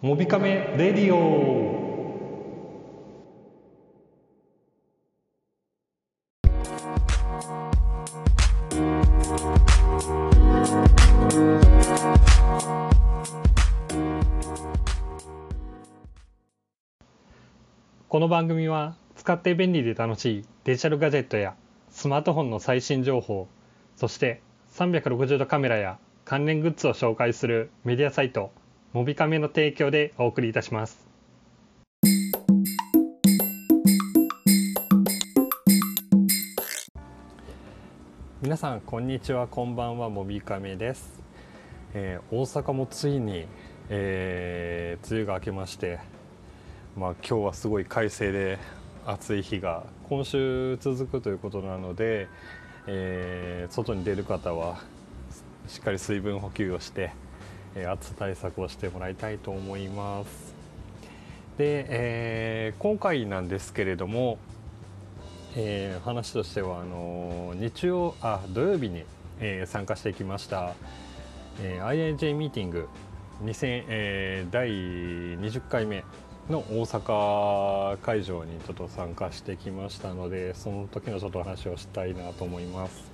モビカメレディオ。この番組は使って便利で楽しいデジタルガジェットやスマートフォンの最新情報そして360度カメラや関連グッズを紹介するメディアサイトモビカメの提供でお送りいたします。皆さんこんにちはこんばんはモビカメです、えー大阪もついに、えー梅雨が明けましてまあ今日はすごい快晴で暑い日が今週続くということなので、えー外に出る方はしっかり水分補給をして、えー暑さ対策をしてもらいたいと思います。で、えー今回なんですけれども、えー話としてはあの日曜あ土曜日に、えー参加してきました、えー IIJ ミーティング2000、え第20回目の大阪会場にちょっと参加してきましたのでその時のちょっと話をしたいなと思います。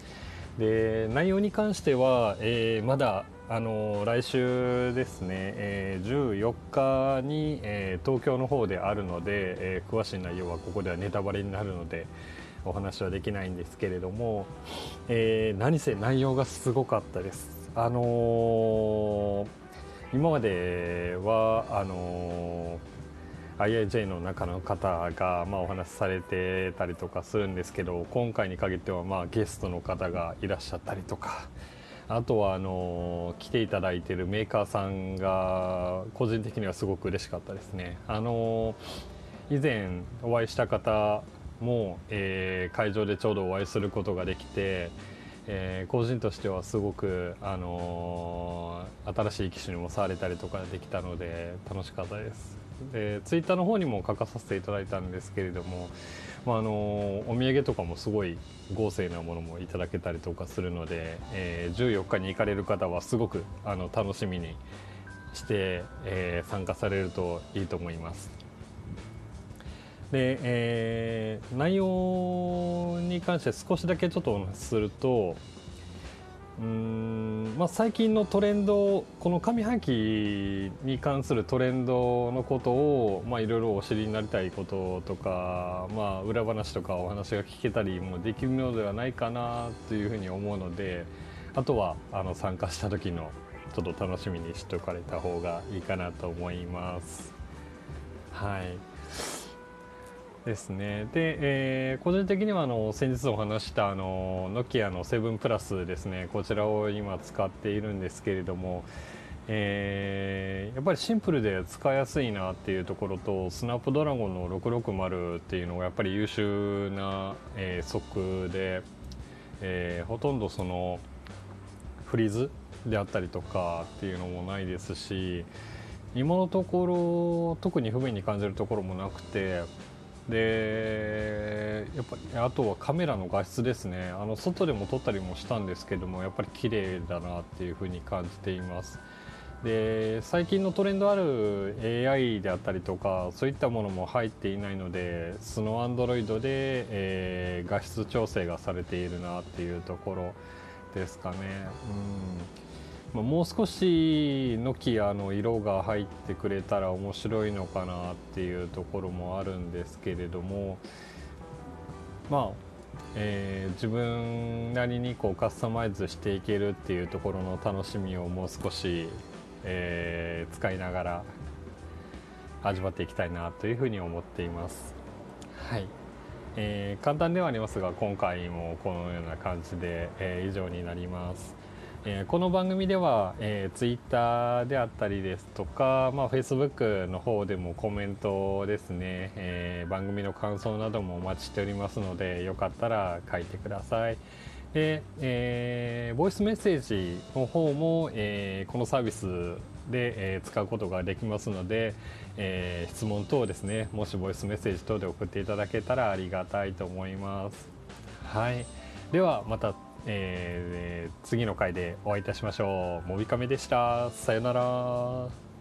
で内容に関しては、えーまだあの来週ですね、えー14日に、えー東京の方であるので、えー詳しい内容はここではネタバレになるのでお話はできないんですけれども、えー何せ内容がすごかったです。あのー今まではあのー IIJ の中の方が、まあ、お話しされてたりとかするんですけど今回に限っては、まあ、ゲストの方がいらっしゃったりとかあとはあの来ていただいてるメーカーさんが個人的にはすごく嬉しかったですね。あの以前お会いした方も、えー会場でちょうどお会いすることができて、えー個人としてはすごく、あの新しい機種にも触れたりとかできたので楽しかったです。でツイッターの方にも書かさせていただいたんですけれども、まあ、あのお土産とかもすごい豪勢なものもいただけたりとかするので、えー14日に行かれる方はすごくあの楽しみにして、えー参加されるといいと思います。で、えー内容に関して少しだけちょっとお話しするとうん、まあ、最近のトレンドこの上半期に関するトレンドのことを、まあ、いろいろお知りになりたいこととか、まあ、裏話とかお話が聞けたりもできるのではないかなというふうに思うのであとはあの参加した時のちょっと楽しみにしておかれた方がいいかなと思います。はいですね。で、えー個人的にはあの先日お話したあのノキアの7プラスですね。こちらを今使っているんですけれども、えーやっぱりシンプルで使いやすいなっていうところとスナップドラゴンの660っていうのがやっぱり優秀な、えー、速で、えーほとんどそのフリーズであったりとかっていうのもないですし今のところ特に不便に感じるところもなくてでやっぱりあとはカメラの画質ですね。あの外でも撮ったりもしたんですけどもやっぱり綺麗だなっていうふうに感じています。で最近のトレンドある AI であったりとかそういったものも入っていないのでスノーアンドロイドで、えー画質調整がされているなっていうところですかね。うん、もう少しノキアの色が入ってくれたら面白いのかなっていうところもあるんですけれどもまあ、えー自分なりにこうカスタマイズしていけるっていうところの楽しみをもう少し、えー使いながら味わっていきたいなというふうに思っています。はいえー簡単ではありますが今回もこのような感じで、えー以上になります。えーこの番組では、えー、ツイッターであったりですとか、まあ、Facebook の方でもコメントですね、えー番組の感想などもお待ちしておりますのでよかったら書いてください。で、えーボイスメッセージの方も、えーこのサービスで、えー使うことができますので、え質問等ですねもしボイスメッセージ等で送っていただけたらありがたいと思います。はい、ではまた、えー次の回でお会いいたしましょう。もびかめでした。さよなら。